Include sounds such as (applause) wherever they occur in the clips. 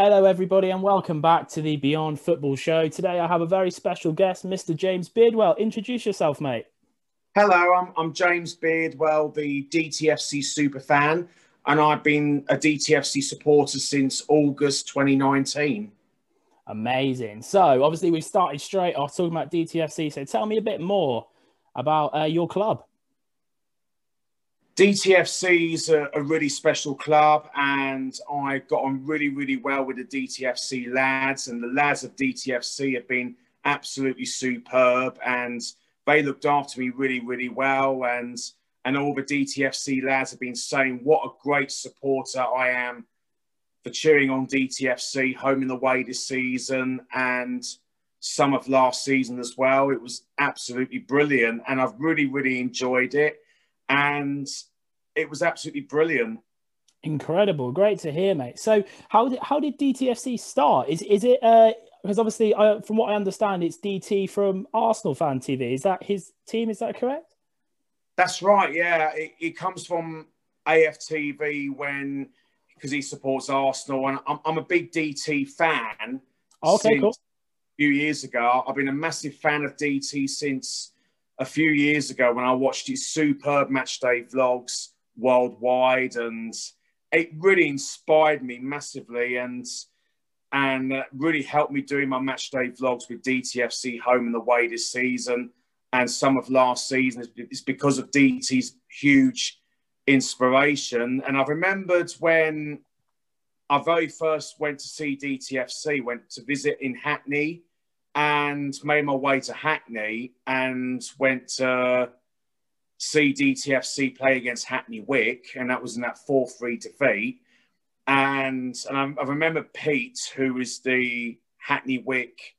Hello, everybody, and welcome back to the Beyond Football Show. Today, I have a very special guest, Mr. James Beardwell. Introduce yourself, mate. Hello, I'm, I'm James Beardwell, the DTFC super fan, and I've been a DTFC supporter since August 2019. Amazing. So, obviously, we've started straight off talking about DTFC. So, tell me a bit more about uh, your club. DTFC is a, a, really special club, and I got on really, really well with the DTFC lads. And the lads of DTFC have been absolutely superb, and they looked after me really, really well. And and all the DTFC lads have been saying what a great supporter I am for cheering on DTFC home and away this season, and some of last season as well. It was absolutely brilliant, and I've really, really enjoyed it and it was absolutely brilliant. Incredible, great to hear, mate. So, how did how did DTFC start? Is is it uh, because obviously, uh, from what I understand, it's DT from Arsenal Fan TV. Is that his team? Is that correct? That's right. Yeah, it, it comes from AFTV when because he supports Arsenal, and I'm, I'm a big DT fan. Okay, cool. A few years ago, I've been a massive fan of DT since a few years ago when I watched his superb match day vlogs worldwide, and it really inspired me massively and and uh, really helped me doing my match day vlogs with DTFC home and away this season and some of last season. It's because of DT's huge inspiration, and I've remembered when I very first went to see DTFC, went to visit in Hackney and made my way to Hackney and went to see DTFC play against Hackney Wick, and that was in that 4 3 defeat. And, and I, I remember Pete, who is the Hackney Wick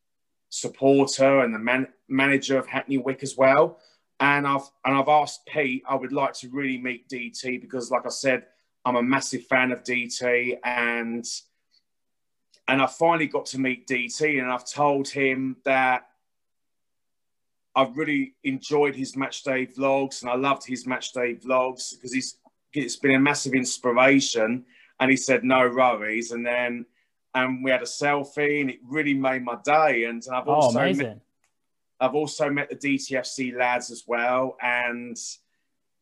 supporter and the man, manager of Hackney Wick as well. And I've and I've asked Pete, I would like to really meet DT because, like I said, I'm a massive fan of DT, and and I finally got to meet DT, and I've told him that I've really enjoyed his match day vlogs, and I loved his match day vlogs because he's it's been a massive inspiration. And he said no worries, and then and we had a selfie, and it really made my day. And, and I've oh, also amazing. Met, I've also met the DTFC lads as well, and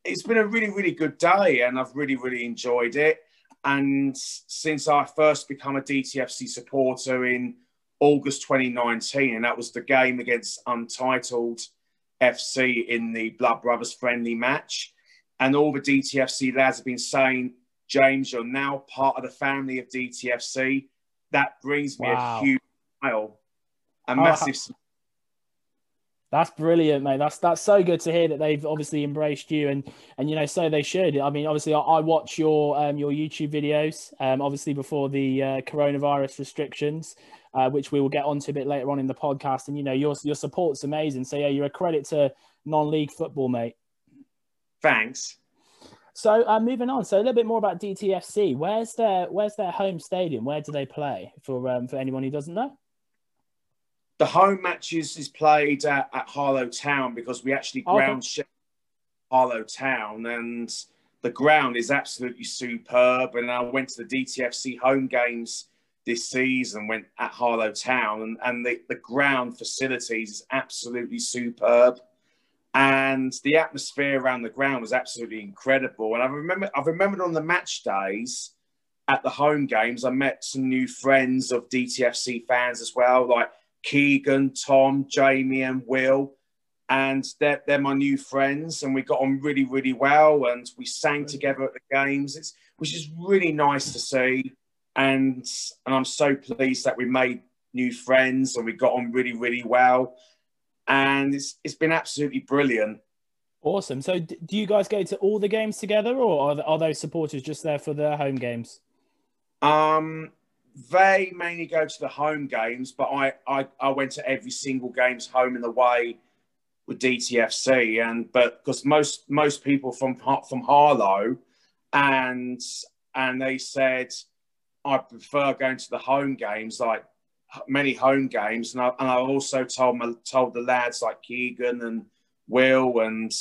it's been a really really good day, and I've really really enjoyed it. And since I first become a DTFC supporter in August 2019, and that was the game against Untitled FC in the Blood Brothers friendly match. And all the DTFC lads have been saying, James, you're now part of the family of DTFC. That brings me wow. a huge smile, a oh, massive smile that's brilliant, mate. That's that's so good to hear that they've obviously embraced you, and and you know, so they should. I mean, obviously, I, I watch your um, your YouTube videos, um, obviously before the uh, coronavirus restrictions, uh, which we will get onto a bit later on in the podcast. And you know, your your support's amazing. So yeah, you're a credit to non-league football, mate. Thanks. So uh, moving on, so a little bit more about DTFC. Where's their Where's their home stadium? Where do they play? For um, for anyone who doesn't know the home matches is played at, at Harlow Town because we actually oh, ground okay. share Harlow Town and the ground is absolutely superb. And I went to the DTFC home games this season, went at Harlow Town, and, and the, the ground facilities is absolutely superb. And the atmosphere around the ground was absolutely incredible. And I remember I've remembered on the match days at the home games, I met some new friends of DTFC fans as well, like Keegan, Tom, Jamie, and Will. And they're, they're my new friends, and we got on really, really well. And we sang together at the games, it's, which is really nice to see. And, and I'm so pleased that we made new friends and we got on really, really well. And it's, it's been absolutely brilliant. Awesome. So, do you guys go to all the games together, or are, are those supporters just there for their home games? Um, they mainly go to the home games, but I, I, I went to every single games home and away with DTFC, and but because most most people from from Harlow, and and they said I prefer going to the home games, like many home games, and I and I also told my told the lads like Keegan and Will and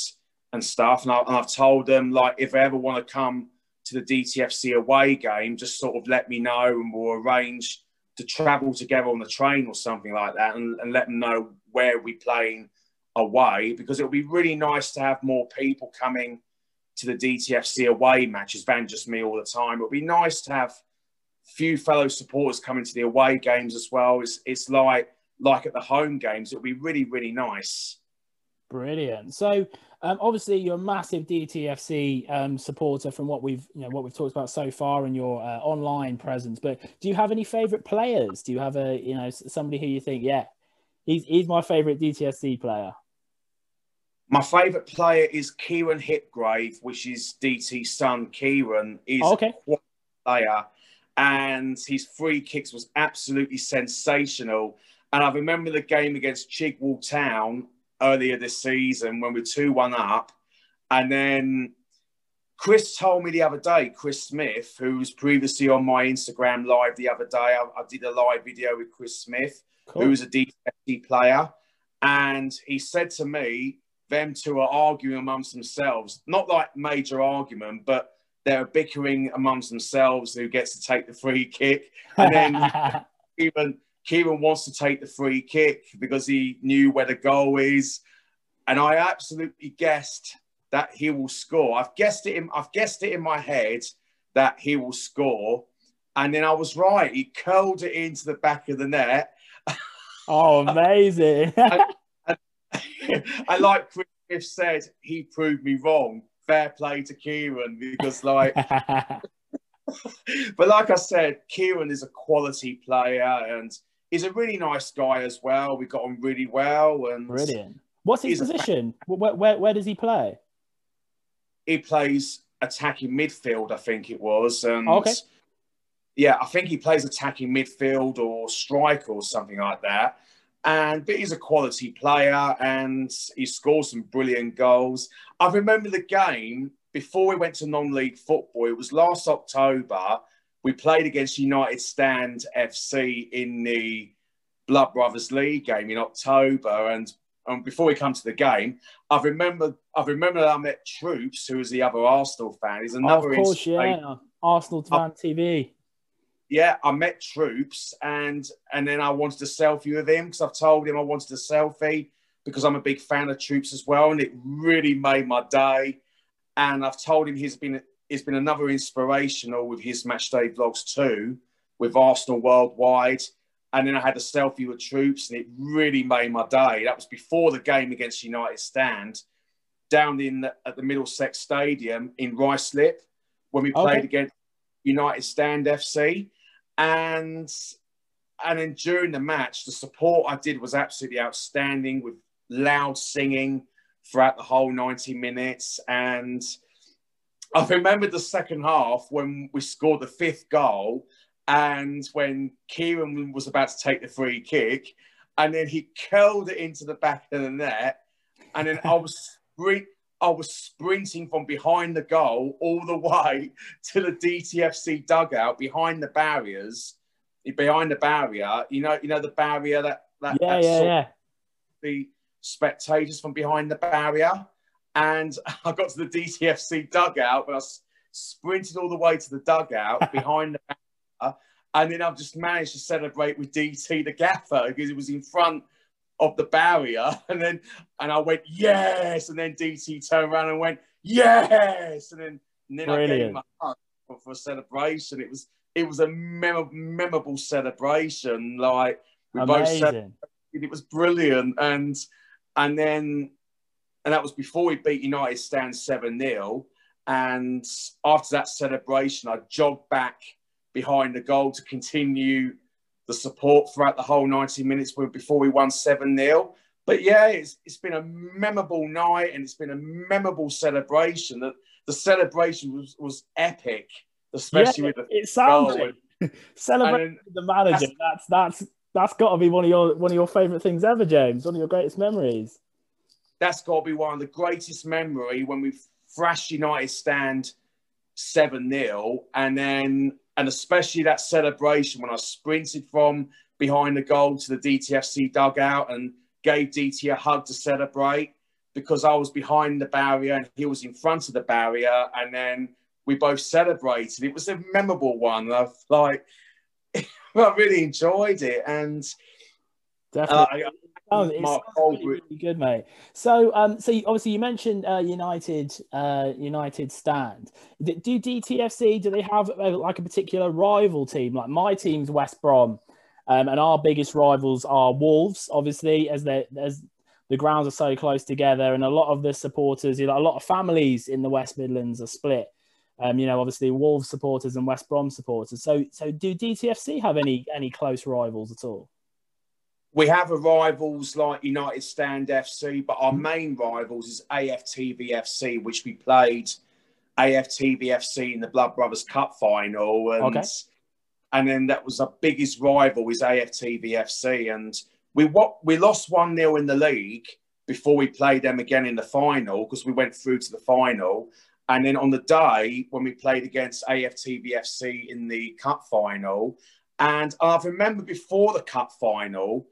and stuff, and, I, and I've told them like if they ever want to come to the DTFC away game, just sort of let me know and we'll arrange to travel together on the train or something like that and, and let them know where we're playing away because it would be really nice to have more people coming to the DTFC away matches than just me all the time. It would be nice to have few fellow supporters coming to the away games as well. It's, it's like like at the home games. It would be really, really nice. Brilliant. So um, obviously you're a massive DTFC um, supporter from what we've you know what we've talked about so far and your uh, online presence. But do you have any favourite players? Do you have a you know somebody who you think yeah he's he's my favourite DTFC player? My favourite player is Kieran Hipgrave, which is DT's son. Kieran is oh, okay. a player, and his free kicks was absolutely sensational. And I remember the game against Chigwell Town earlier this season when we are 2 1 up. And then Chris told me the other day, Chris Smith, who was previously on my Instagram live the other day, I, I did a live video with Chris Smith, cool. who was a DFT player. And he said to me, them two are arguing amongst themselves, not like major argument, but they're bickering amongst themselves who gets to take the free kick. And then (laughs) even Kieran wants to take the free kick because he knew where the goal is. And I absolutely guessed that he will score. I've guessed it in, I've guessed it in my head that he will score. And then I was right. He curled it into the back of the net. Oh, amazing. (laughs) and, and, and like Chris said, he proved me wrong. Fair play to Kieran because, like, (laughs) (laughs) but like I said, Kieran is a quality player and he's a really nice guy as well. We got on really well. And brilliant. What's his position? A... Where, where, where does he play? He plays attacking midfield, I think it was. And oh, okay. Yeah, I think he plays attacking midfield or striker or something like that. And but he's a quality player and he scores some brilliant goals. I remember the game before we went to non-league football. It was last October we played against United Stand FC in the Blood Brothers League game in October, and um, before we come to the game, I remember I remember I met Troopz, who was the other Arsenal fan. He's another. Oh, of course, yeah, Arsenal fan TV. Yeah, I met Troopz, and and then I wanted to selfie with him because I've told him I wanted a selfie because I'm a big fan of Troopz as well, and it really made my day. And I've told him he's been it's been another inspirational with his match day vlogs too, with Arsenal worldwide. And then I had a selfie with Troopz, and it really made my day. That was before the game against United Stand, down in the, at the Middlesex Stadium in Ruislip when we played okay. against United Stand FC, and and then during the match, the support I did was absolutely outstanding with loud singing throughout the whole 90 minutes and I remember the second half when we scored the fifth goal and when Kieran was about to take the free kick and then he curled it into the back of the net and then I was I was sprinting from behind the goal all the way to the DTFC dugout behind the barriers, behind the barrier. You know, you know the barrier that that, yeah, that yeah, yeah. the spectators from behind the barrier. And (laughs) I got to the DTFC dugout, but I sprinted all the way to the dugout (laughs) behind the and then I've just managed to celebrate with DT the gaffer because it was in front of the barrier, (laughs) and then and I went yes, and then DT turned around and went yes, and then and then Brilliant. I gave him a hug for, for a celebration. It was it was a mem- memorable celebration. Like we Amazing. both said, it was brilliant, and and then and that was before we beat United Stand 7 0. And after that celebration, I jogged back behind the goal to continue the support throughout the whole 90 minutes before we won 7 0. But yeah, it's, it's been a memorable night and it's been a memorable celebration. The, the celebration was, was epic, especially yeah, with the. It. (laughs) Celebrating the manager. That's that's that's got to be one of your one of your favorite things ever, James. One of your greatest memories that's got to be one of the greatest memory when we thrashed United stand 7 0. And then, and especially that celebration when I sprinted from behind the goal to the DTFC dugout and gave DT a hug to celebrate because I was behind the barrier and he was in front of the barrier. And then we both celebrated. It was a memorable one. Of like, (laughs) I really enjoyed it, and definitely. Uh, Oh, it's really, really, good, mate. So, um, so you, obviously you mentioned uh, United, uh, United stand. Do DTFC? Do they have uh, like a particular rival team? Like my team's West Brom, um, and our biggest rivals are Wolves, obviously, as they as the grounds are so close together, and a lot of the supporters, you know, a lot of families in the West Midlands are split. Um, you know, obviously Wolves supporters and West Brom supporters. So, so do DTFC have any any close rivals at all? We have a rivals like United Stand FC, but our hmm. main rivals is AFTV FC, which we played AFTV FC in the Blood Brothers Cup final, and okay. and then that was our biggest rival is AFTV FC, and we what we lost one 0 in the league before we played them again in the final because we went through to the final. And then on the day when we played against AFTV FC in the cup final, and I remember before the cup final,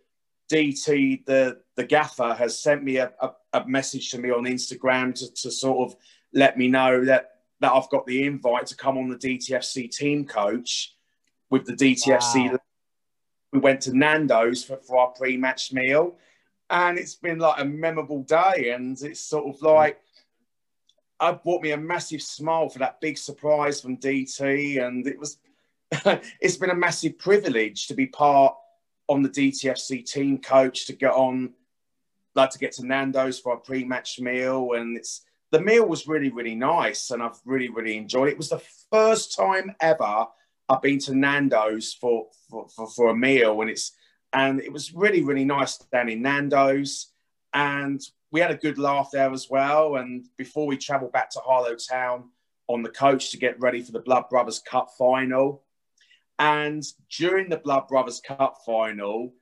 DT, the the gaffer, has sent me a, a, a message to me on Instagram to, to sort of let me know that that I've got the invite to come on the DTFC team coach with the DTFC. Wow. We went to Nando's for, for our pre-match meal, and it's been like a memorable day. And it's sort of mm. like I brought me a massive smile for that big surprise from DT, and it was (laughs) it's been a massive privilege to be part on the DTFC team coach to get on, like to get to Nando's for a pre-match meal, and it's the meal was really really nice, and I've really really enjoyed it. It was the first time ever I've been to Nando's for for, for, for a meal, and it's and it was really really nice down in Nando's, and we had a good laugh there as well. And before we travelled back to Harlow Town on the coach to get ready for the Blood Brothers Cup final, and during the Blood Brothers Cup final,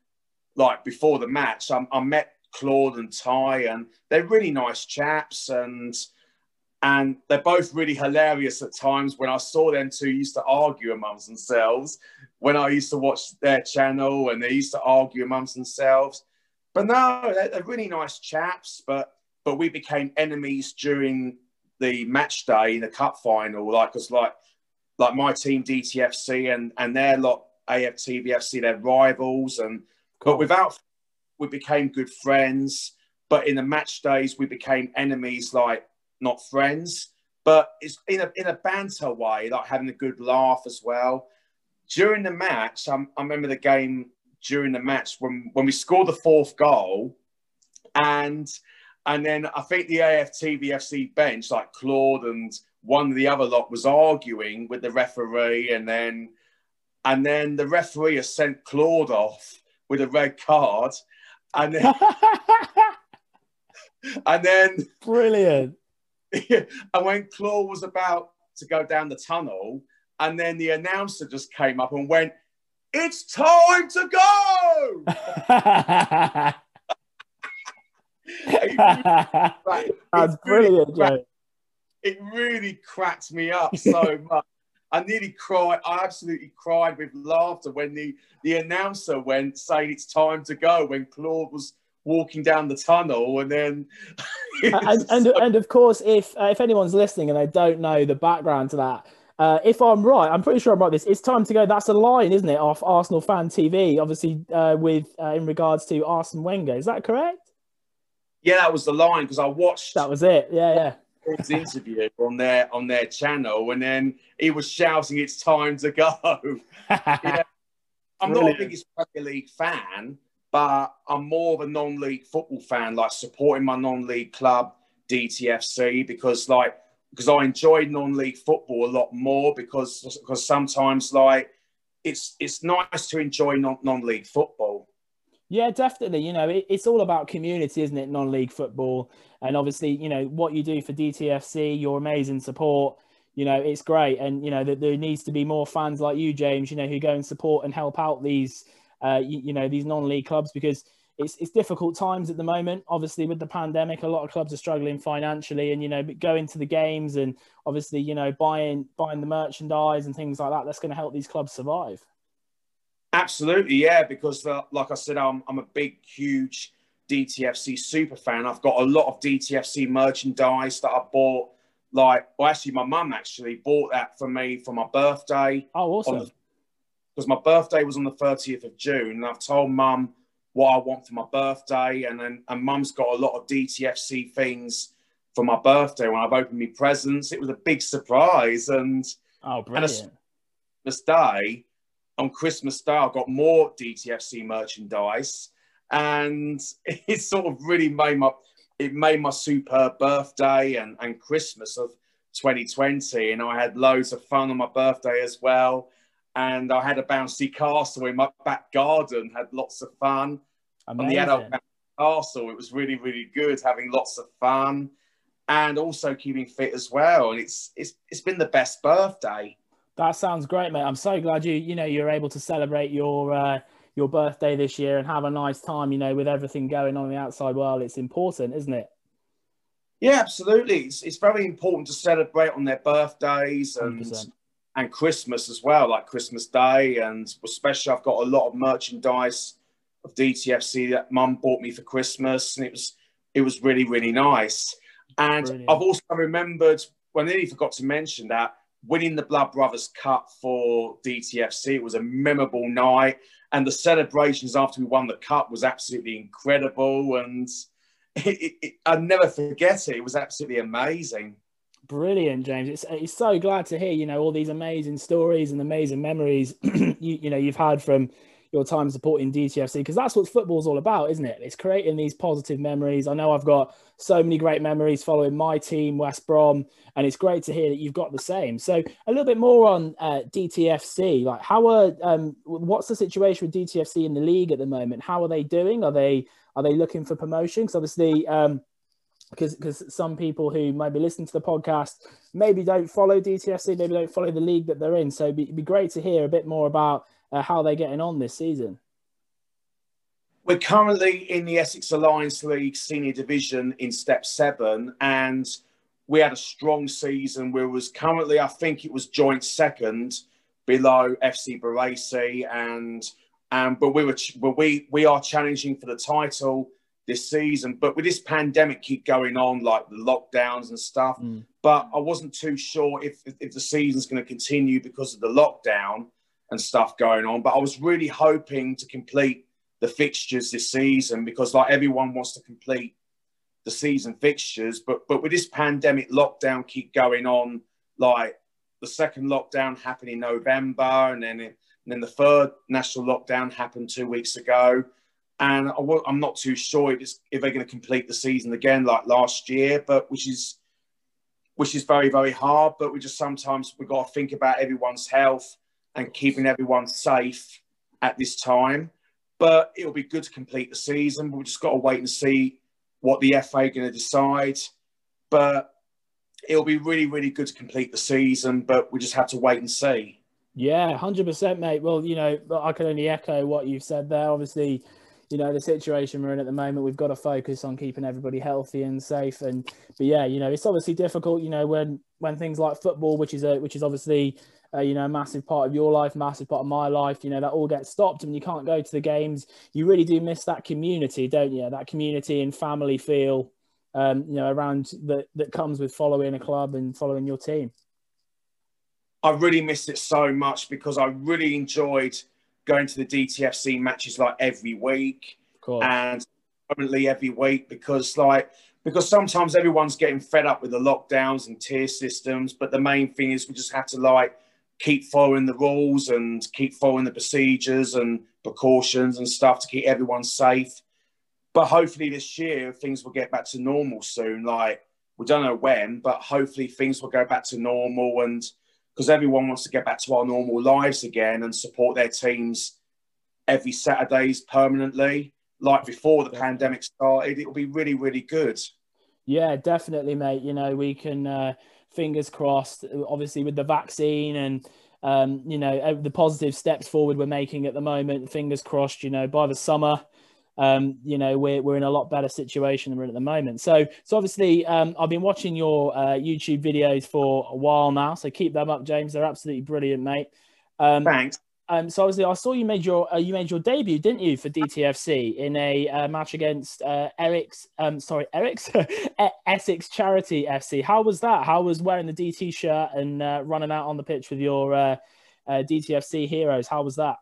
like before the match, I, I met Claude and Ty, and they're really nice chaps, and and they're both really hilarious at times. When I saw them two used to argue amongst themselves, when I used to watch their channel, and they used to argue amongst themselves. But no, they're, they're really nice chaps. But but we became enemies during the match day in the cup final, like us, like like my team DTFC and and their lot AFTV FC, they're rivals, and but without we became good friends. But in the match days, we became enemies, like not friends. But it's in a in a banter way, like having a good laugh as well. During the match, I, I remember the game during the match when when we scored the fourth goal, and and then I think the AFTV FC bench, like Claude and one of the other lot was arguing with the referee, and then and then the referee has sent Claude off with a red card, and then (laughs) and then brilliant. (laughs) and when Claude was about to go down the tunnel, and then the announcer just came up and went, "It's time to go." (laughs) That's brilliant, Joe it really cracked me up so (laughs) much. I nearly cried. I absolutely cried with laughter when the, the announcer went saying it's time to go when Claude was walking down the tunnel and then (laughs) and, and, and, of course if uh, if anyone's listening and they don't know the background to that uh, if I'm right, I'm pretty sure I'm right. This it's time to go. That's a line, isn't it, off Arsenal fan TV? Obviously, uh, with uh, in regards to Arsene Wenger, is that correct? Yeah, that was the line because I watched. That was it. Yeah, yeah his interview on their on their channel, and then he was shouting, "It's time to go." (laughs) I'm Brilliant. not the biggest Premier League fan, but I'm more of a non-league football fan, like supporting my non-league club DTFC because, like, because I enjoy non-league football a lot more because because sometimes like it's it's nice to enjoy non non-league football. Yeah, definitely. You know, it, it's all about community, isn't it? Non-league football, and obviously, you know what you do for DTFC, your amazing support. You know, it's great, and you know that there needs to be more fans like you, James. You know, who go and support and help out these, uh, you, you know, these non-league clubs because it's it's difficult times at the moment. Obviously, with the pandemic, a lot of clubs are struggling financially, and you know, going to the games and obviously, you know, buying buying the merchandise and things like that. That's going to help these clubs survive. Absolutely, yeah. Because uh, like I said, I'm I'm a big, huge DTFC super fan. I've got a lot of DTFC merchandise that I bought. Like, well, actually, my mum actually bought that for me for my birthday. Oh, awesome! Because my birthday was on the 30th of June, and I've told mum what I want for my birthday, and then and mum's got a lot of DTFC things for my birthday when I've opened my presents. It was a big surprise, and oh, brilliant! This day, on Christmas Day, I got more DTFC merchandise, and (laughs) it sort of really made my it made my superb birthday and, and Christmas of 2020. And I had loads of fun on my birthday as well. And I had a bouncy castle in my back garden, had lots of fun Amazing. on the adult castle. It was really, really good having lots of fun and also keeping fit as well. And it's it's it's been the best birthday. That sounds great, mate. I'm so glad you you know you're able to celebrate your uh, your birthday this year and have a nice time. You know, with everything going on in the outside world, it's important, isn't it? Yeah, absolutely. It's, it's very important to celebrate on their birthdays and 100%. and Christmas as well, like Christmas Day, and especially I've got a lot of merchandise of DTFC that Mum bought me for Christmas, and it was it was really really nice. And Brilliant. I've also remembered when well, I nearly forgot to mention that winning the Blood Brothers Cup for DTFC. It was a memorable night, and the celebrations after we won the cup was absolutely incredible. And (laughs) it, it, I'll never forget it. It was absolutely amazing. Brilliant, James. It's, it's so glad to hear, you know, all these amazing stories and amazing memories, (clears throat) you, you know, you've had from your time supporting DTFC because that's what football's all about, isn't it? It's creating these positive memories. I know I've got so many great memories following my team, West Brom, and it's great to hear that you've got the same. So a little bit more on uh, DTFC. Like, how are um, what's the situation with DTFC in the league at the moment? How are they doing? Are they are they looking for promotion? Because obviously. Um, because because some people who might be listening to the podcast maybe don't follow DTFC, maybe don't follow the league that they're in. So it'd be, it'd be great to hear a bit more about uh, how they're getting on this season. We're currently in the Essex Alliance League Senior Division in Step Seven, and we had a strong season. We was currently, I think, it was joint second below FC Baresi, and um, but we were, but we we are challenging for the title this season. But with this pandemic keep going on, like the lockdowns and stuff, mm. but I wasn't too sure if if the season's going to continue because of the lockdown and stuff going on. But I was really hoping to complete the fixtures this season because like everyone wants to complete the season fixtures. But but with this pandemic lockdown keep going on, like the second lockdown happened in November, and then it, and then the third national lockdown happened two weeks ago. And I, am not too sure if, it's if they're going to complete the season again like last year, but which is which is very very hard. But we just sometimes we got to think about everyone's health and keeping everyone safe at this time. But it'll be good to complete the season. But we've just got to wait and see what the FA are going to decide. But it'll be really, really good to complete the season. But we just have to wait and see. Yeah, hundred percent, mate. Well, you know, I can only echo what you've said there. Obviously, you know the situation we're in at the moment we've got to focus on keeping everybody healthy and safe and but yeah you know it's obviously difficult you know when when things like football which is a which is obviously uh, you know, a massive part of your life, massive part of my life, you know, that all gets stopped and you can't go to the games. You really do miss that community, don't you? That community and family feel, um, you know, around that that comes with following a club and following your team. I really missed it so much because I really enjoyed going to the DTFC matches like every week and currently every week because like because sometimes everyone's getting fed up with the lockdowns and tier systems but the main thing is we just have to like keep following the rules and keep following the procedures and precautions and stuff to keep everyone safe. But hopefully this year things will get back to normal soon. Like we don't know when, but hopefully things will go back to normal and because everyone wants to get back to our normal lives again and support their teams every Saturdays permanently, like before the pandemic started. It will be really, really good. Yeah, definitely, mate. You know, we can uh, fingers crossed. Obviously, with the vaccine and um, you know the positive steps forward we're making at the moment. Fingers crossed. You know, by the summer, um, you know we're we're in a lot better situation than we're in at the moment. So so obviously, um, I've been watching your uh, YouTube videos for a while now. So keep them up, James. They're absolutely brilliant, mate. Um, Thanks. Um, so obviously, I saw you made your uh, you made your debut, didn't you, for DTFC in a uh, match against uh, Eric's, um, sorry, Eric's (laughs) Essex Charity FC. How was that? How was wearing the DT shirt and uh, running out on the pitch with your uh, uh, DTFC Heroes. How was that?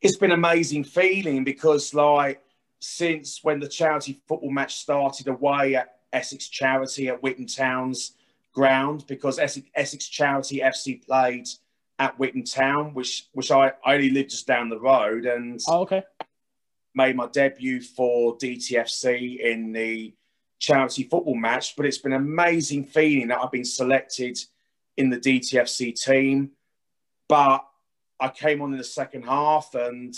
It's been amazing feeling because, like, since when the charity football match started away at Essex Charity at Witham Town's ground, because Essex, Essex Charity FC played at Witham Town, which which I, I only lived just down the road, and oh, okay, made my debut for DTFC in the charity football match. But it's been an amazing feeling that I've been selected in the DTFC team. But I came on in the second half, and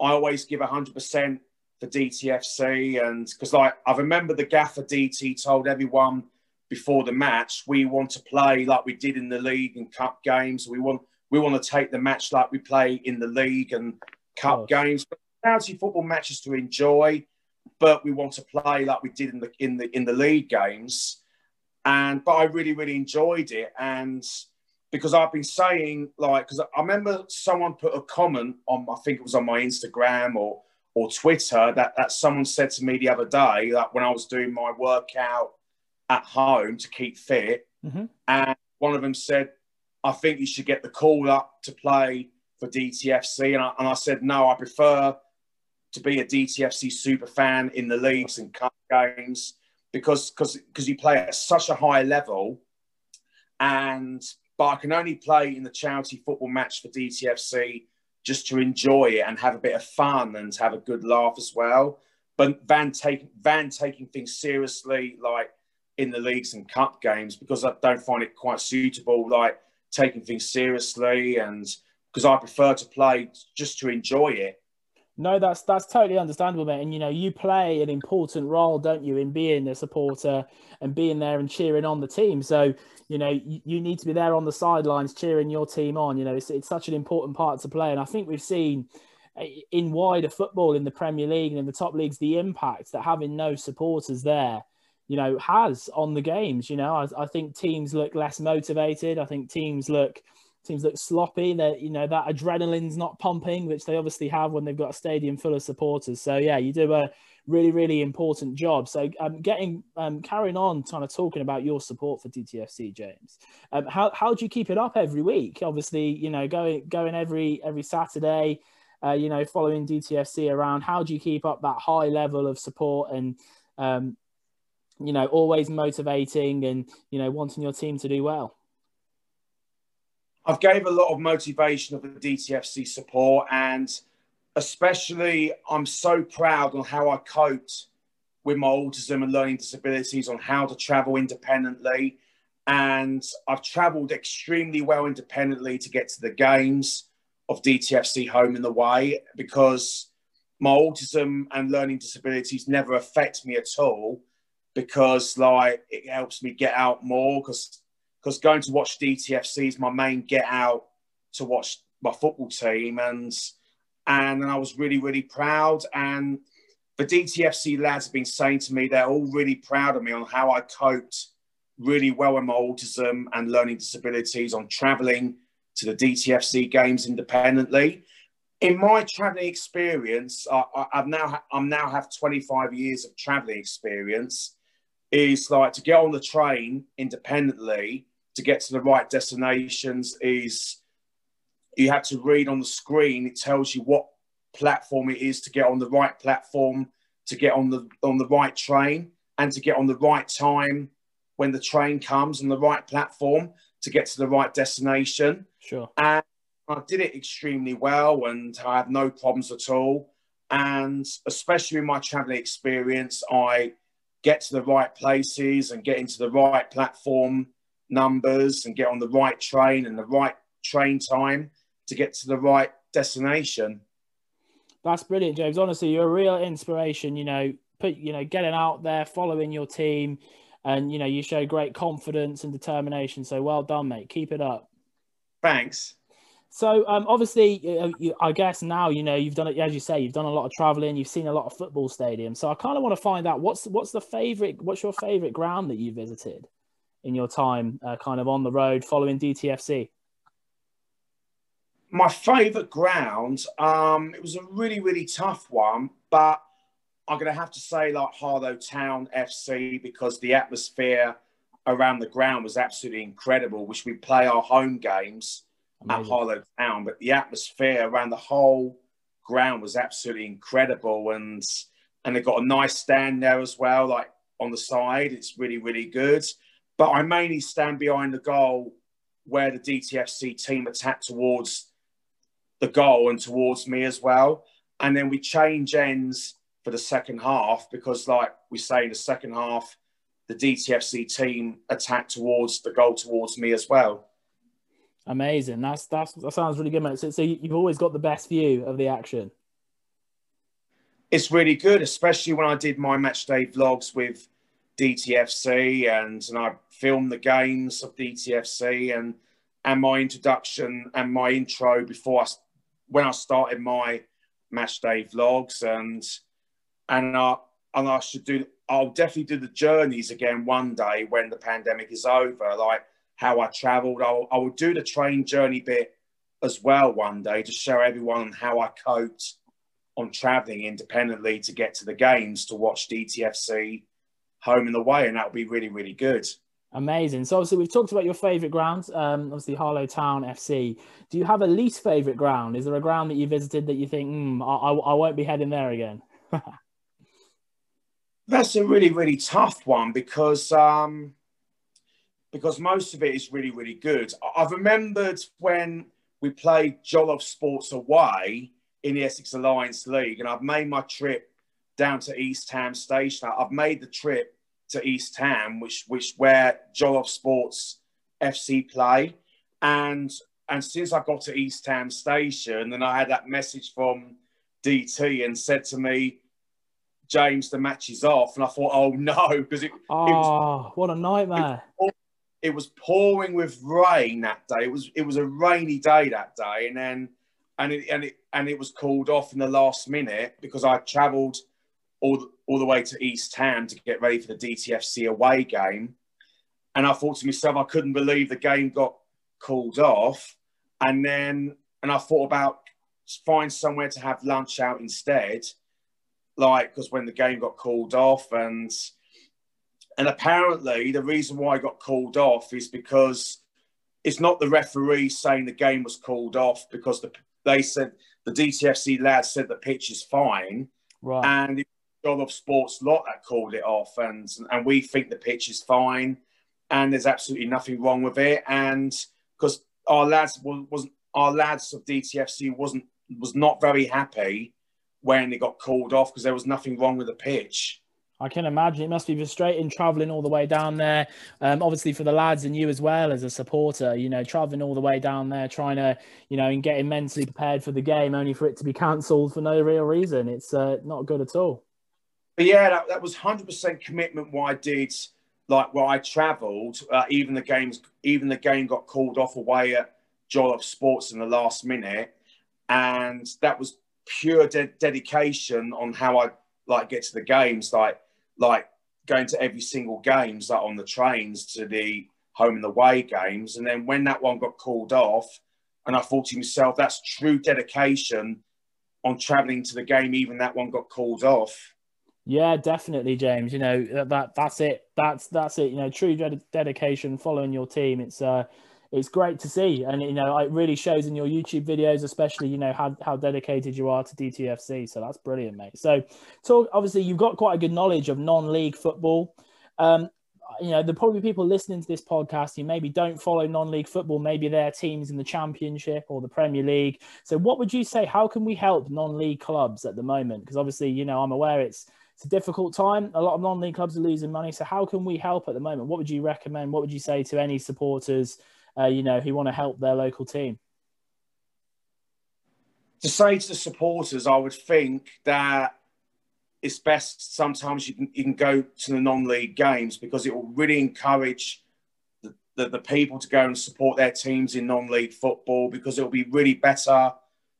I always give hundred percent for DTFC, and because like I remember the gaffer DT told everyone before the match, we want to play like we did in the league and cup games. We want we want to take the match like we play in the league and cup games. Charity football matches to enjoy, but we want to play like we did in the in the in the league games. And but I really really enjoyed it, and because I've been saying like because I remember someone put a comment on I think it was on my Instagram or or Twitter that that someone said to me the other day that when I was doing my workout at home to keep fit. Mm-hmm. And one of them said, I think you should get the call up to play for DTFC. And I, and I said, no, I prefer to be a DTFC super fan in the leagues and cup games because because because you play at such a high level and but I can only play in the charity football match for DTFC just to enjoy it and have a bit of fun and have a good laugh as well. But Van taking Van taking things seriously, like in the leagues and cup games because I don't find it quite suitable, like taking things seriously, and because I prefer to play just to enjoy it. No, that's that's totally understandable, mate. And you know, you play an important role, don't you, in being a supporter and being there and cheering on the team. So, you know, you, you need to be there on the sidelines cheering your team on. You know, it's it's such an important part to play. And I think we've seen eh, in wider football in the Premier League and in the top leagues the impact that having no supporters there you know, has on the games. You know, I, I think teams look less motivated. I think teams look teams look sloppy. That you know that adrenaline's not pumping, which they obviously have when they've got a stadium full of supporters. So yeah, you do a really really important job. So um, getting um, carrying on, kind of talking about your support for DTFC, James. Um, how how do you keep it up every week? Obviously, you know, going going every every Saturday. Uh, you know, following DTFC around, how do you keep up that high level of support and um, you know, always motivating and, you know, wanting your team to do well? I've gave a lot of motivation of the DTFC support and especially I'm so proud on how I coped with my autism and learning disabilities on how to travel independently. And I've traveled extremely well independently to get to the games of DTFC home and way because my autism and learning disabilities never affect me at all because like it helps me get out more because because going to watch DTFC is my main get out to watch my football team and and I was really really proud and the DTFC lads have been saying to me they're all really proud of me on how I coped really well with my autism and learning disabilities on traveling to the DTFC games independently. In my traveling experience, I, have now I'm now have 25 years of traveling experience, is like to get on the train independently to get to the right destinations is you have to read on the screen. It tells you what platform it is to get on the right platform to get on the on the right train and to get on the right time when the train comes on the right platform to get to the right destination. Sure. And i did it extremely well and i had no problems at all. And especially in my traveling experience i get to the right places and get into the right platform numbers and get on the right train and the right train time to get to the right destination. That's brilliant, James. Honestly, you're a real inspiration. You know, put you know, getting out there, following your team, and you know, you show great confidence and determination. So well done, mate. Keep it up. Thanks. So um, obviously, you, I guess now you know you've done it as you say. You've done a lot of traveling. You've seen a lot of football stadiums. So I kind of want to find out what's what's the favorite. What's your favorite ground that you visited in your time, uh, kind of on the road following DTFC? My favorite ground. Um, it was a really really tough one, but I'm going to have to say like Harlow Town FC because the atmosphere around the ground was absolutely incredible. Which we play our home games Amazing. at Harlow Town, but the atmosphere around the whole ground was absolutely incredible, and and they got a nice stand there as well, like on the side. It's really really good. But I mainly stand behind the goal where the DTFC team attacked towards the goal and towards me as well. And then we change ends for the second half because, like we say in the second half, the DTFC team attacked towards the goal towards me as well. Amazing. That's that's that sounds really good, mate. So, so you've always got the best view of the action. It's really good, especially when I did my match day vlogs with DTFC and, and I filmed the games of DTFC and and my introduction and my intro before I when I started my match day vlogs and and I and I should do I'll definitely do the journeys again one day when the pandemic is over like how I traveled I'll, I will do the train journey bit as well one day to show everyone how I coped on traveling independently to get to the games to watch DTFC home and away and that would be really really good Amazing. So obviously we've talked about your favourite grounds. Um, obviously Harlow Town FC. Do you have a least favourite ground? Is there a ground that you visited that you think, mm, I, I, I won't be heading there again? (laughs) That's a really really tough one because um, because most of it is really really good. I've remembered when we played Jollof Sports away in the Essex Alliance League, and I've made my trip down to East Ham Station. I've made the trip to East Ham, which which where Jollof Sports FC play, and and since I got to East Ham Station, and I had that message from DT and said to me, James, the match is off, and I thought, oh no, because it, oh, it was, ah, what a nightmare. It it was pouring with rain that day. It was it was a rainy day that day, and then and it and it and it was called off in the last minute because I travelled all the, all the way to East Ham to get ready for the DTFC away game. And I thought to myself, I couldn't believe the game got called off. And then, and I thought about find somewhere to have lunch out instead, like because when the game got called off, and and apparently the reason why I got called off is because it's not the referee saying the game was called off because the, they said the DTFC lads said the pitch is fine, right. and of Sports lot that called it off, and and we think the pitch is fine, and there's absolutely nothing wrong with it, and because our lads was, wasn't our lads of DTFC wasn't was not very happy when it got called off because there was nothing wrong with the pitch. I can imagine it must be frustrating traveling all the way down there. Um, obviously for the lads and you as well as a supporter, you know, traveling all the way down there, trying to, you know, and getting mentally prepared for the game, only for it to be (laughs) cancelled for no real reason. It's uh, not good at all. But yeah, that, that was hundred percent commitment. Why I did, like where I travelled, uh, even the games, even the game got called off away at Jollof Sports in the last minute, and that was pure de- dedication on how I like get to the games, like like going to every single games, like on the trains to the home and away games, and then when that one got called off, and I thought to myself, that's true dedication on travelling to the game, even that one got called off. Yeah, definitely, James. You know that that's it. That's that's it. You know, true ded- dedication, following your team. It's uh, it's great to see, and you know, it really shows in your YouTube videos, especially you know how how dedicated you are to DTFC. So that's brilliant, mate. So, talk. Obviously, you've got quite a good knowledge of non-league football. Um, you know, the probably people listening to this podcast who maybe don't follow non-league football, maybe their teams in the Championship or the Premier League. So, what would you say? How can we help non-league clubs at the moment? Because obviously, you know, I'm aware it's it's a difficult time. A lot of non-league clubs are losing money. So how can we help at the moment? What would you recommend? What would you say to any supporters, uh, you know, who want to help their local team? To say to the supporters, I would think that it's best sometimes you can, you can go to the non-league games because it will really encourage the, the, the people to go and support their teams in non-league football because it will be really better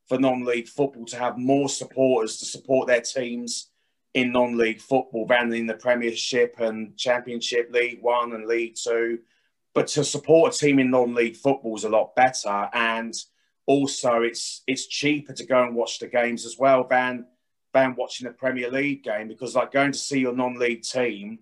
for non-league football to have more supporters to support their teams in non-league football than in the Premiership and Championship, League One and League Two. But to support a team in non-league football is a lot better, and also it's it's cheaper to go and watch the games as well than than watching a Premier League game because like going to see your non-league team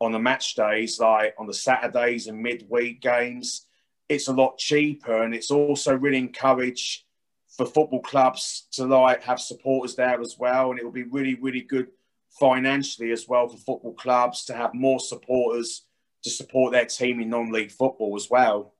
on the match days, like on the Saturdays and midweek games, it's a lot cheaper, and it's also really encouraged for football clubs to like have supporters there as well, and it will be really really good financially as well for football clubs to have more supporters to support their team in non-league football as well.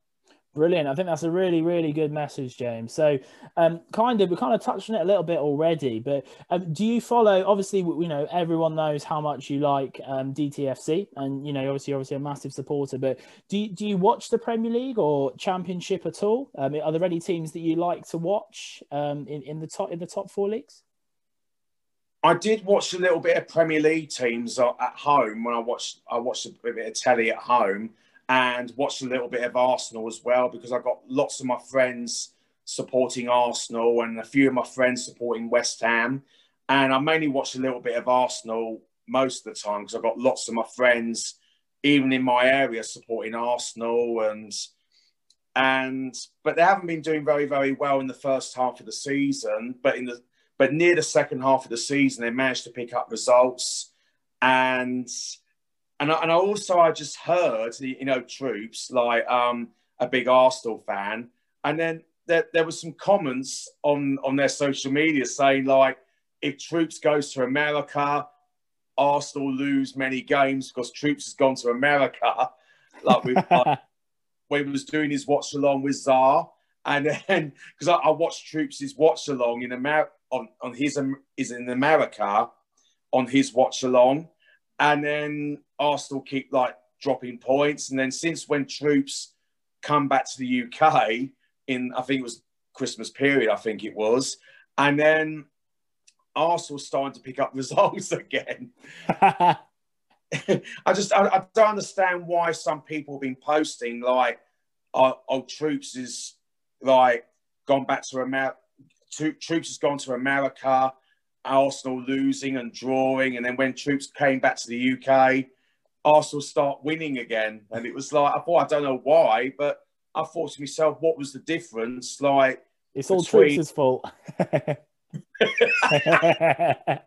Brilliant. I think that's a really, really good message, James. So, um, kind of, we kind of touched on it a little bit already, but um, do you follow? Obviously, you know, everyone knows how much you like um, DTFC, and you know, obviously, obviously, a massive supporter. But do you, do you watch the Premier League or Championship at all? Um, are there any teams that you like to watch um, in in the top in the top four leagues? I did watch a little bit of Premier League teams at home when I watched I watched a bit of telly at home and watched a little bit of Arsenal as well because I got lots of my friends supporting Arsenal and a few of my friends supporting West Ham. And I mainly watched a little bit of Arsenal most of the time because I've got lots of my friends, even in my area, supporting Arsenal and and but they haven't been doing very very well in the first half of the season. But in the but near the second half of the season, they managed to pick up results. And and I, and I also I just heard you know Troopz like um, a big Arsenal fan, and then there, there was some comments on on their social media saying like if Troopz goes to America, Arsenal lose many games because Troopz has gone to America, (laughs) like we (laughs) like, he was doing his watch along with Czar, and then (laughs) because I, I, watched Troopz watch along in America on on his um, is in America on his watch along and then Arsenal keep like dropping points. And then since when Troopz come back to the UK in, I think it was Christmas period, I think it was, and then Arsenal starting to pick up (laughs) results again. (laughs) I just I, I, don't understand why some people have been posting like, "Oh, oh Troopz is like gone back to America." Troopz has gone to America Arsenal losing and drawing, and then when Troopz came back to the UK, Arsenal start winning again, and it was like I thought I don't know why, but I thought to myself, what was the difference? Like it's all between... Troopz' fault. (laughs) (laughs)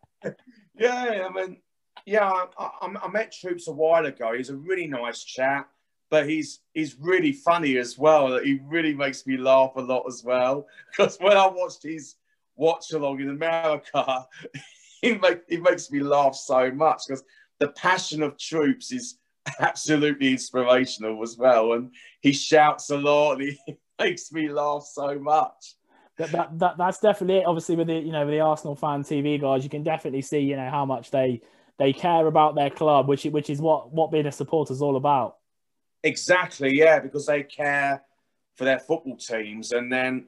yeah, I mean, yeah, I, I, I, met Troopz a while ago. He's a really nice chap, but he's he's really funny as well. He really makes me laugh a lot as well. (laughs) Because when I watched his watch along in America, (laughs) it, make, it makes me laugh so much because the passion of Troopz is (laughs) absolutely inspirational as well. And he shouts a lot he makes me laugh so much. That, that, that that's definitely it. Obviously, with the you know with the Arsenal fan TV guys, you can definitely see you know how much they they care about their club, which which is what what being a supporter is all about. Exactly, yeah, because they care for their football teams, and then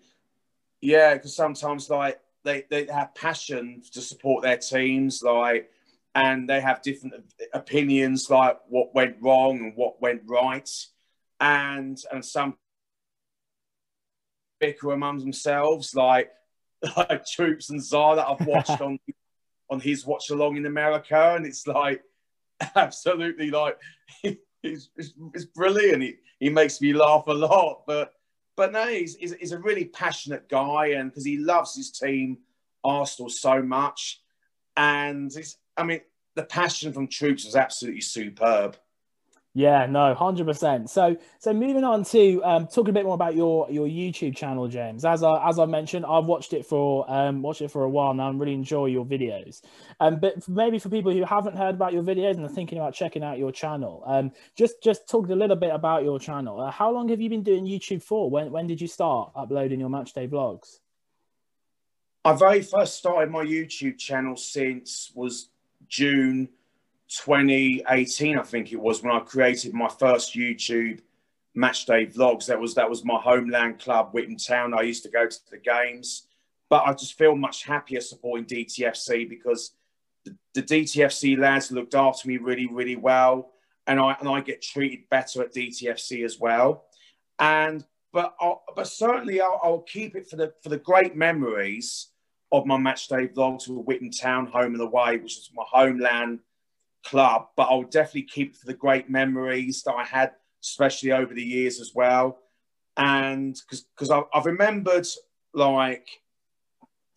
yeah, because sometimes like they they have passion to support their teams, like, and they have different opinions, like what went wrong and what went right, and and some bicker among themselves, like (laughs) like Troopz and Czar that I've watched (laughs) on on his watch along in America, and it's like (laughs) absolutely like it's, it's, brilliant. He, he makes me laugh a lot, but but no, he's, he's, he's a really passionate guy, and because he loves his team, Arsenal, so much. And it's I mean, the passion from Troopz was absolutely superb. Yeah, no, hundred percent. So, so moving on to um, talking a bit more about your your YouTube channel, James. As I as I mentioned, I've watched it for um, watched it for a while now, and really enjoy your videos. Um, but maybe for people who haven't heard about your videos and are thinking about checking out your channel, um, just just talk a little bit about your channel. Uh, how long have you been doing YouTube for? When when did you start uploading your matchday vlogs? I very first started my YouTube channel since was June 2018, I think it was when I created my first YouTube match day vlogs. That was that was my homeland club, Witham Town. I used to go to the games, but I just feel much happier supporting DTFC because the, the DTFC lads looked after me really, really well, and I and I get treated better at DTFC as well. And but I'll, but certainly I'll, I'll keep it for the for the great memories of my match day vlogs with Witham Town, home and away, which is my homeland club, but I'll definitely keep for the great memories that I had, especially over the years as well. And because I've, I've remembered like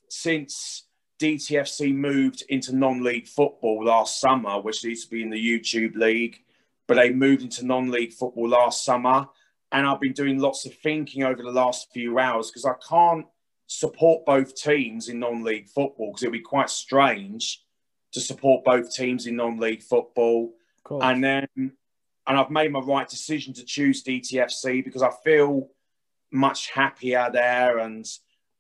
since DTFC moved into non-league football last summer, which used to be in the YouTube league, but they moved into non-league football last summer. and I've been doing lots of thinking over the last few hours because I can't support both teams in non-league football because it'd be quite strange to support both teams in non-league football. And then, and I've made my right decision to choose DTFC because I feel much happier there, and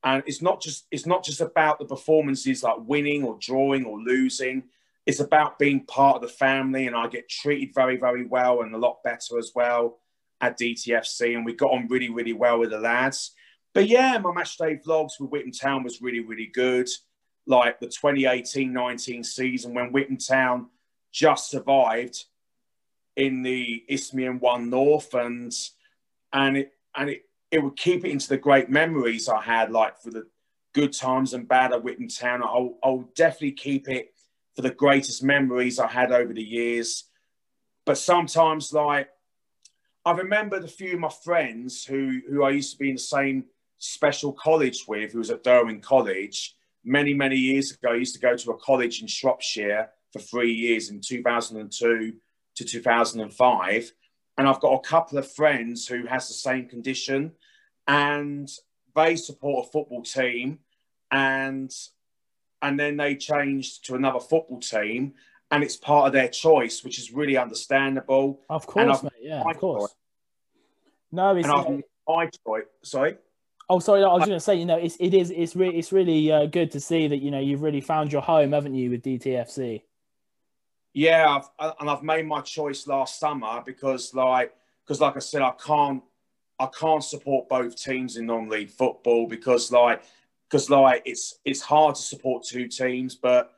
and it's not just it's not just about the performances like winning or drawing or losing. It's about being part of the family, and I get treated very very well and a lot better as well at DTFC, and we got on really really well with the lads. But yeah, my match day vlogs with Witham Town was really really good like the 2018-19 season when Witham Town just survived in the Isthmian One North and and it and it, it would keep it into the great memories I had like for the good times and bad at Witham Town. I'll, I'll definitely keep it for the greatest memories I had over the years. But sometimes like I remembered a few of my friends who who I used to be in the same special college with, who was at Derwent College, many, many years ago, I used to go to a college in Shropshire for three years in 2002 to 2005. And I've got a couple of friends who has the same condition and they support a football team and and then they changed to another football team and it's part of their choice, which is really understandable. Of course, mate. Yeah, of course. No, it's and I choice. Sorry. Oh, sorry. I was going to say, you know, it's it is it's really it's really uh, good to see that you know you've really found your home, haven't you, with DTFC? Yeah, I've, and I've made my choice last summer because, like, because like I said, I can't I can't support both teams in non-league football because, like, because like it's it's hard to support two teams, but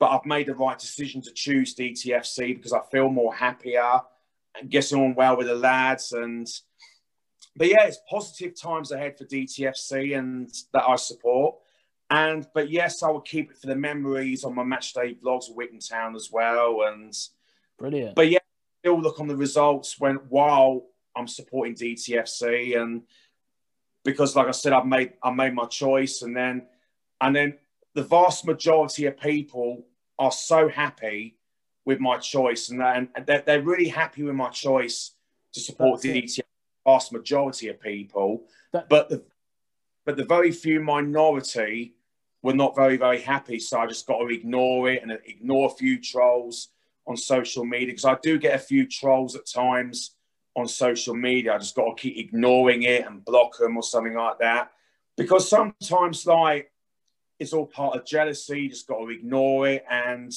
but I've made the right decision to choose DTFC because I feel more happier and getting on well with the lads and but yeah, it's positive times ahead for DTFC and that I support. And but yes, I will keep it for the memories on my match day vlogs of Witham Town as well. And brilliant. But yeah, still look on the results when while I'm supporting DTFC and because like I said, I've made I made my choice and then and then the vast majority of people are so happy with my choice and, and they're, they're really happy with my choice to support DTFC vast majority of people, that, but the but the very few minority were not very very happy. So I just got to ignore it and ignore a few trolls on social media because I do get a few trolls at times on social media. I just got to keep ignoring it and block them or something like that because sometimes like it's all part of jealousy. You just got to ignore it and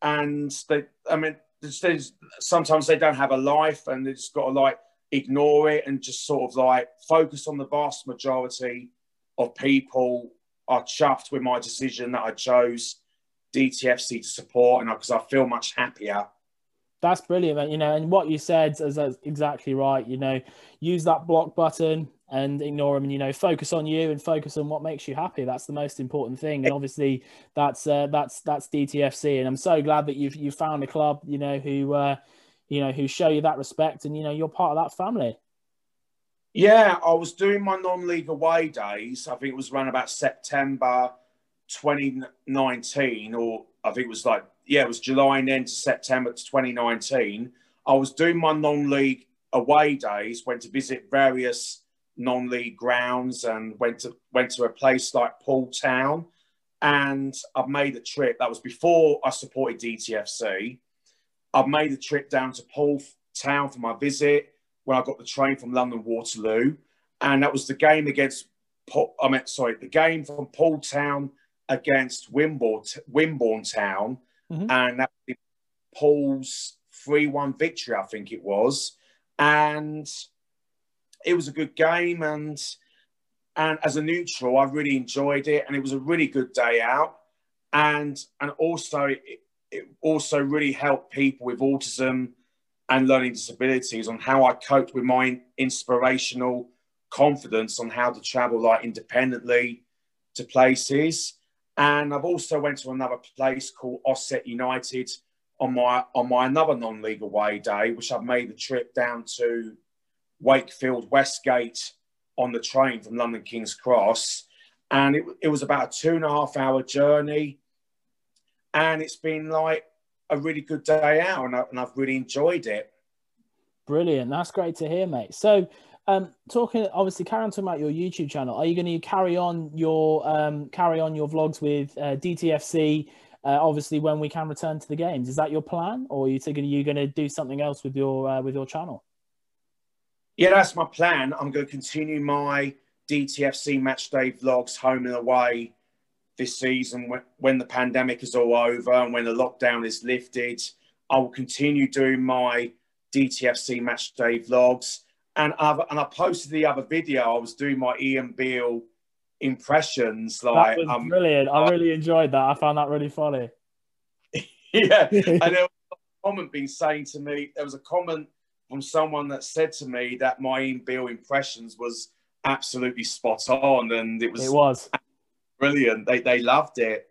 and they, I mean, there's sometimes they don't have a life and they just got to like ignore it and just sort of like focus on the vast majority of people are chuffed with my decision that I chose DTFC to support and because I feel much happier. That's brilliant, man. You know, and what you said is exactly right. You know, use that block button and ignore them, and you know, focus on you and focus on what makes you happy. That's the most important thing. And obviously, that's uh, that's that's DTFC. And I'm so glad that you've you found a club, you know, who uh, you know, who show you that respect and, you know, you're part of that family. Yeah, I was doing my non-league away days. I think it was around about September 2019, or I think it was like, yeah, it was July and then to September 2019. I was doing my non-league away days, went to visit various non-league grounds and went to went to a place like Poole Town. And I've made a trip. That was before I supported DTFC. I've made the trip down to Poole Town for my visit when I got the train from London Waterloo, and that was the game against. I meant sorry, the game from Poole Town against Wimborne, Wimborne Town, mm-hmm. and that was Poole's three-one victory, I think it was, and it was a good game, and and as a neutral, I really enjoyed it, and it was a really good day out, and and also it, it also really helped people with autism and learning disabilities on how I coped with my inspirational confidence on how to travel like independently to places. And I've also went to another place called Ossett United on my on my another non-league away day, which I've made the trip down to Wakefield Westgate on the train from London King's Cross. And it, it was about a two and a half hour journey and it's been like a really good day out, and, I, and I've really enjoyed it. Brilliant. That's great to hear, mate. So, um, talking obviously, carry on talking about your YouTube channel. Are you going to carry on your um, carry on your vlogs with uh, DTFC? Uh, obviously, when we can return to the games, is that your plan, or are you thinking you going to do something else with your uh, with your channel? Yeah, that's my plan. I'm going to continue my DTFC match day vlogs home and away this season when, the pandemic is all over and when the lockdown is lifted. I will continue doing my DTFC match day vlogs. And, I've, and I posted the other video. I was doing my Ian Beale impressions. Like, that was um, brilliant. I really enjoyed that. I found that really funny. (laughs) yeah, (laughs) and there was a comment being saying to me. There was a comment from someone that said to me that my Ian Beale impressions was absolutely spot on, and it was it was brilliant. They they loved it.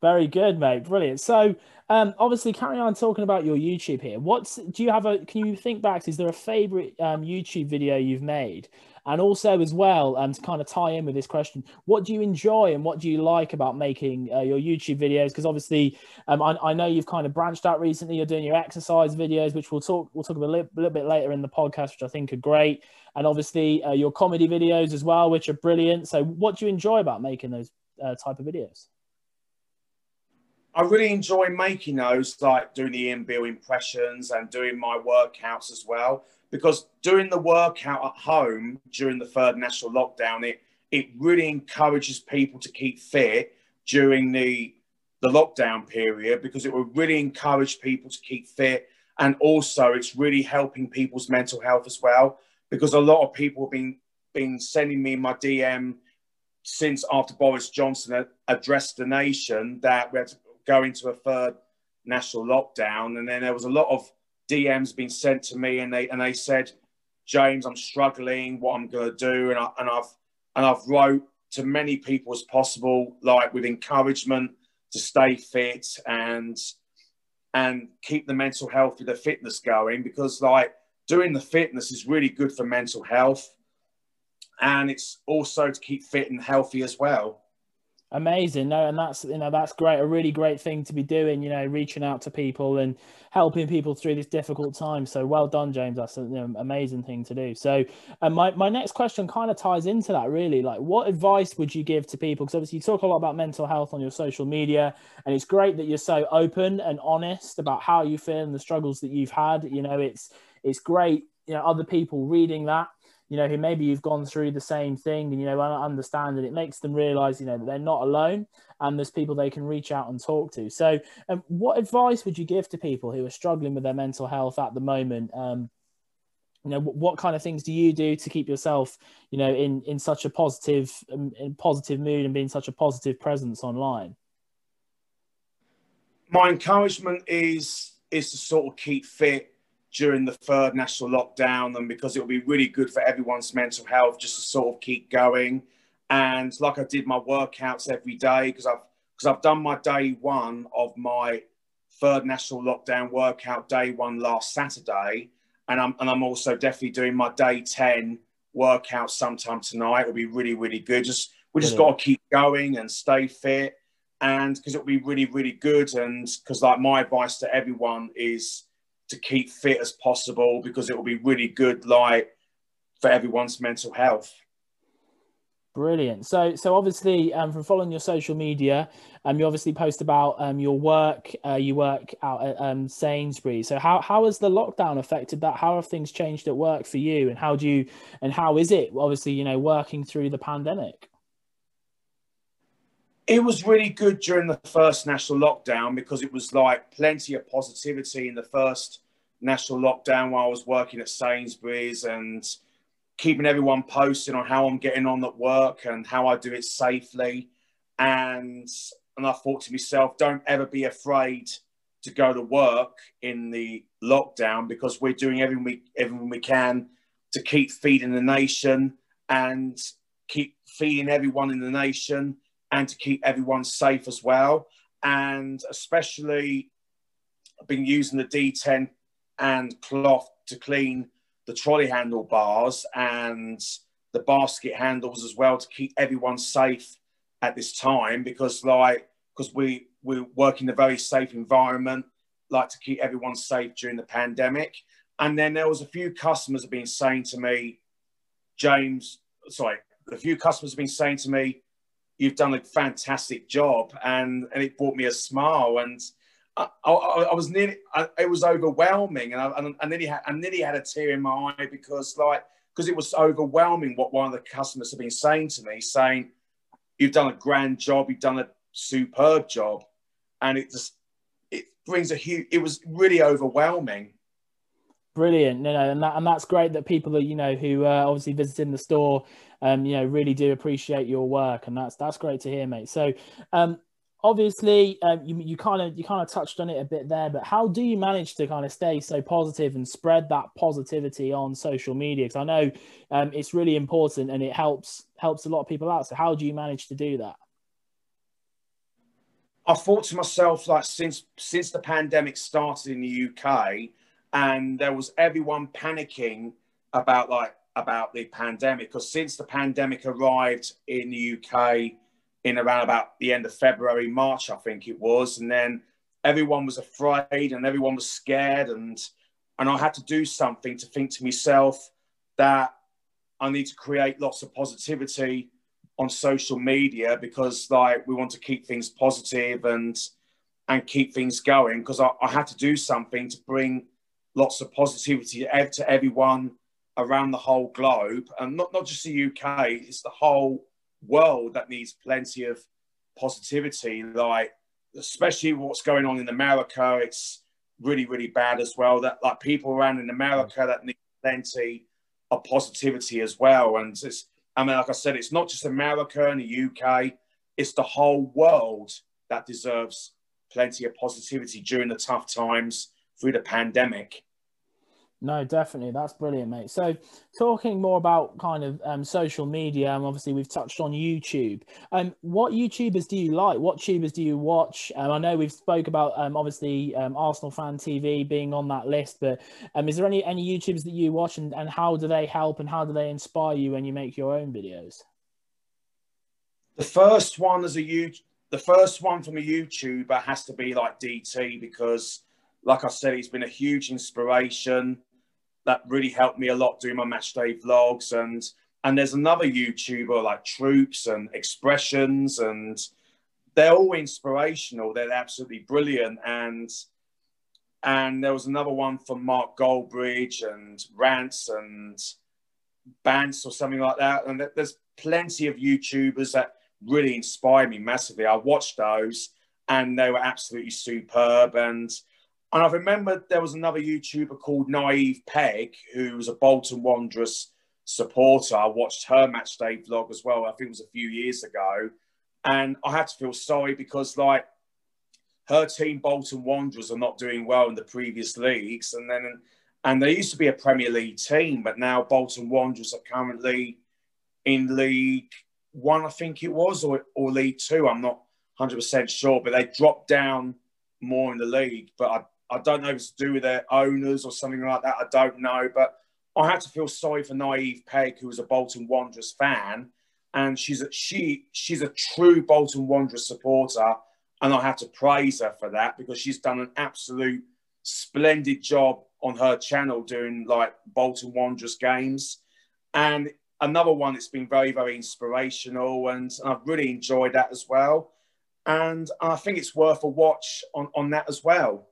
Very good, mate. Brilliant. So, um, obviously, carry on talking about your YouTube here. What's do you have a? Can you think back? Is there a favorite um, YouTube video you've made? And also, as well, um, to kind of tie in with this question, what do you enjoy and what do you like about making uh, your YouTube videos? Because obviously, um, I, I, know you've kind of branched out recently. You're doing your exercise videos, which we'll talk we'll talk about a little, little bit later in the podcast, which I think are great. And obviously, uh, your comedy videos as well, which are brilliant. So, what do you enjoy about making those uh, type of videos? I really enjoy making those, like doing the Ian Beale impressions and doing my workouts as well. Because doing the workout at home during the third national lockdown, it it really encourages people to keep fit during the the lockdown period because it will really encourage people to keep fit and also it's really helping people's mental health as well because a lot of people have been been sending me my DM since after Boris Johnson addressed the nation that we had to go into a third national lockdown. And then there was a lot of DMs been sent to me, and they and they said, James, I'm struggling. What I'm to do, and I and I've and I've wrote to many people as possible, like with encouragement to stay fit and and keep the mental health the fitness going because like doing the fitness is really good for mental health and it's also to keep fit and healthy as well Amazing. No, and that's you know that's great. A really great thing to be doing. You know, reaching out to people and helping people through this difficult time. So well done, James. That's an amazing thing to do. So, and my my next question kind of ties into that. Really, like, what advice would you give to people? Because obviously you talk a lot about mental health on your social media, and it's great that you're so open and honest about how you feel and the struggles that you've had. You know, it's it's great. You know, other people reading that you know, who maybe you've gone through the same thing and, you know, understand and it makes them realize, you know, that they're not alone and there's people they can reach out and talk to. So, um, what advice would you give to people who are struggling with their mental health at the moment? Um, you know, what kind of things do you do to keep yourself, you know, in, in such a positive, um, in positive mood and being such a positive presence online? My encouragement is is to sort of keep fit during the third national lockdown and because it will be really good for everyone's mental health just to sort of keep going. And like I did my workouts every day because I've because I've done my day one of my third national lockdown workout day one last Saturday. And I'm and I'm also definitely doing my day 10 workout sometime tonight. It'll be really, really good. Just we just got to keep going and stay fit. And because it'll be really, really good. And because like my advice to everyone is to keep fit as possible because it will be really good, like for everyone's mental health. Brilliant. So, so obviously, um, from following your social media, um, you obviously post about um, your work. Uh, you work out at um, Sainsbury's. So, how how has the lockdown affected that? How have things changed at work for you? And how do you and how is it? Obviously, you know, working through the pandemic. It was really good during the first national lockdown because it was like plenty of positivity in the first national lockdown while I was working at Sainsbury's and keeping everyone posted on how I'm getting on at work and how I do it safely. And and I thought to myself, don't ever be afraid to go to work in the lockdown because we're doing everything we everything we can to keep feeding the nation and keep feeding everyone in the nation and to keep everyone safe as well. And especially I've been using the D10 and cloth to clean the trolley handlebars and the basket handles as well to keep everyone safe at this time because like because we we work in a very safe environment like to keep everyone safe during the pandemic And then there was a few customers have been saying to me, James, sorry, a few customers have been saying to me, you've done a fantastic job. And, and it brought me a smile. And I, I, I was nearly, I, it was overwhelming. And I, I, nearly had, I nearly had a tear in my eye because like, because it was overwhelming what one of the customers have been saying to me, saying, you've done a grand job, you've done a superb job. And it just, it brings a huge, it was really overwhelming. Brilliant, you know, and that and that's great that people that you know who uh, obviously visiting the store, um, you know, really do appreciate your work, and that's that's great to hear, mate. So, um, obviously, um, you you kind of you kind of touched on it a bit there, but how do you manage to kind of stay so positive and spread that positivity on social media? Because I know um, it's really important and it helps helps a lot of people out. So, how do you manage to do that? I thought to myself, like since since the pandemic started in the UK and there was everyone panicking about like about the pandemic because since the pandemic arrived in the UK in around about the end of February, March, I think it was, and then everyone was afraid and everyone was scared and and I had to do something to think to myself that I need to create lots of positivity on social media because like we want to keep things positive and and keep things going because I, I had to do something to bring lots of positivity to everyone around the whole globe, and not, not just the UK, it's the whole world that needs plenty of positivity. Like, especially what's going on in America, it's really, really bad as well. That like people around in America that need plenty of positivity as well. And it's, I mean, like I said, it's not just America and the UK, it's the whole world that deserves plenty of positivity during the tough times through the pandemic. No, definitely. That's brilliant, mate. So, talking more about kind of um, social media, and obviously we've touched on YouTube. Um, what YouTubers do you like? What YouTubers do you watch? Um, I know we've spoke about um, obviously um, Arsenal Fan TV being on that list, but um, is there any any YouTubers that you watch, and, and how do they help, and how do they inspire you when you make your own videos? The first one is a you, the first one from a YouTuber has to be like DT because like I said, he's been a huge inspiration. That really helped me a lot doing my match day vlogs. And and there's another YouTuber like Troopz and Expressions, and they're all inspirational. They're absolutely brilliant. And and there was another one from Mark Goldbridge and Rants and Bants or something like that. And there's plenty of YouTubers that really inspire me massively. I watched those and they were absolutely superb. And and I remember there was another YouTuber called Naive Peg, who was a Bolton Wanderers supporter. I watched her match day vlog as well. I think it was a few years ago. And I had to feel sorry because, like, her team, Bolton Wanderers, are not doing well in the previous leagues. And then, and they used to be a Premier League team, but now Bolton Wanderers are currently in League One, I think it was, or, or League Two. I'm not 100% sure, but they dropped down more in the league. But I I don't know if it's to do with their owners or something like that. I don't know. But I had to feel sorry for Naive Peg, who was a Bolton Wanderers fan. And she's a, she she's a true Bolton Wanderers supporter. And I had to praise her for that because she's done an absolute splendid job on her channel doing like Bolton Wanderers games. And another one that's been very, very inspirational. And I've really enjoyed that as well. And I think it's worth a watch on, on that as well.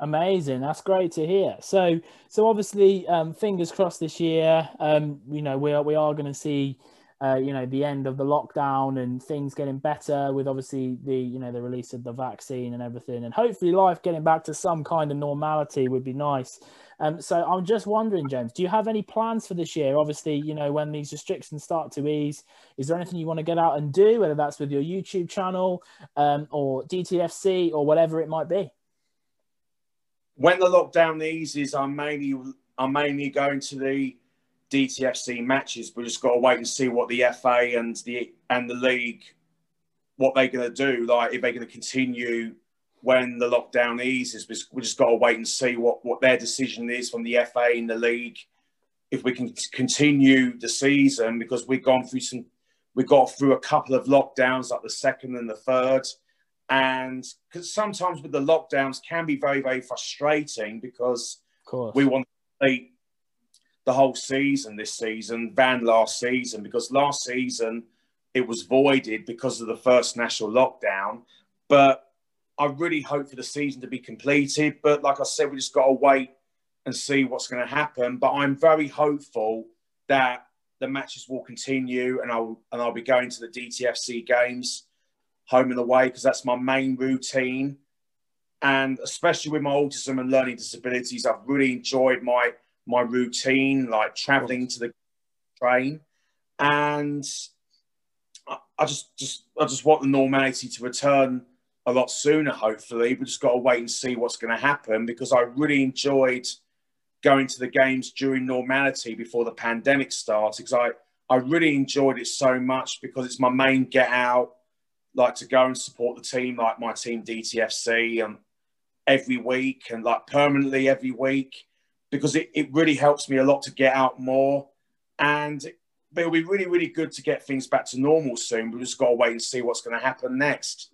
Amazing. That's great to hear. So, so obviously, um, fingers crossed this year. Um, you know, we are we are going to see, uh, you know, the end of the lockdown and things getting better with obviously the you know the release of the vaccine and everything, and hopefully life getting back to some kind of normality would be nice. Um, so I'm just wondering, James, do you have any plans for this year? Obviously, you know, when these restrictions start to ease, is there anything you want to get out and do, whether that's with your YouTube channel um, or DTFC or whatever it might be? When the lockdown eases, I'm mainly I'm mainly going to the DTFC matches. We just got to wait and see what the FA and the and the league what they're going to do. Like if they're going to continue when the lockdown eases, we just got to wait and see what what their decision is from the FA and the league. If we can continue the season, because we've gone through some, we got through a couple of lockdowns, like the second and the third and because sometimes with the lockdowns can be very very frustrating because. We want to complete the whole season this season than last season because last season it was voided because of the first national lockdown. But I really hope for the season to be completed. But like I said, we just got to wait and see what's going to happen. But I'm very hopeful that the matches will continue, and I'll and I'll be going to the DTFC games, home and away, because that's my main routine. And especially with my autism and learning disabilities, I've really enjoyed my my routine, like traveling to the train, and I, I just just I just want the normality to return a lot sooner. Hopefully, we just got to wait and see what's going to happen because I really enjoyed going to the games during normality before the pandemic started because I, I really enjoyed it so much because it's my main get out, like to go and support the team, like my team DTFC, and um, every week and like permanently every week because it, it really helps me a lot to get out more. And it'll be really, really good to get things back to normal soon. We've just got to wait and see what's going to happen next.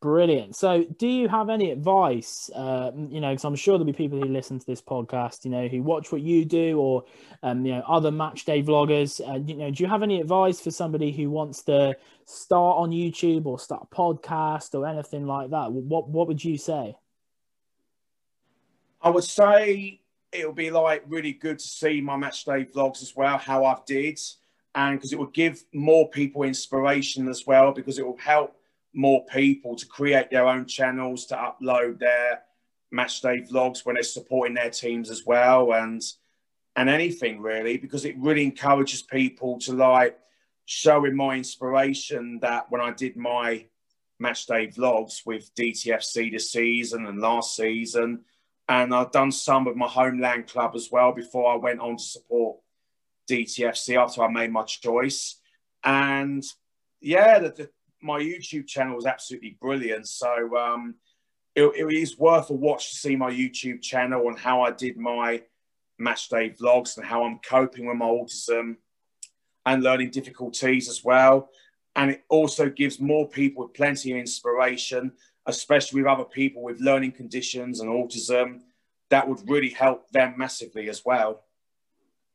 Brilliant. So, do you have any advice? Uh, you know, because I'm sure there'll be people who listen to this podcast, you know, who watch what you do, or um, you know, other match day vloggers. Uh, you know, do you have any advice for somebody who wants to start on YouTube or start a podcast or anything like that? What What would you say? I would say it'll be like really good to see my match day vlogs as well, how I've did, and because it would give more people inspiration as well, because it will help more people to create their own channels to upload their match day vlogs when they're supporting their teams as well and and anything really because it really encourages people to like showing my inspiration that when I did my match day vlogs with DTFC this season and last season and I've done some with my homeland club as well before I went on to support DTFC after I made my choice. And yeah the, the my YouTube channel was absolutely brilliant. So um, it, it is worth a watch to see my YouTube channel and how I did my match day vlogs and how I'm coping with my autism and learning difficulties as well. And it also gives more people plenty of inspiration, especially with other people with learning conditions and autism. That would really help them massively as well.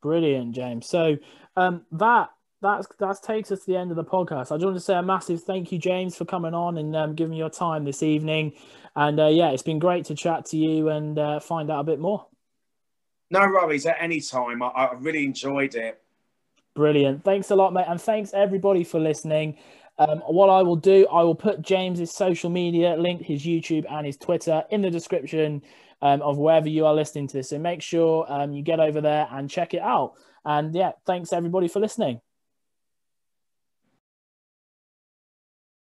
Brilliant, James. So um, that that's that takes us to the end of the podcast. I just want to say a massive thank you, James, for coming on and um, giving your time this evening. And uh, yeah, it's been great to chat to you and uh, find out a bit more. No worries at any time. I, I really enjoyed it. Brilliant. Thanks a lot, mate. And thanks everybody for listening. Um, what I will do, I will put James's social media link, his YouTube and his Twitter in the description um, of wherever you are listening to this. So make sure um, you get over there and check it out. And yeah, thanks everybody for listening.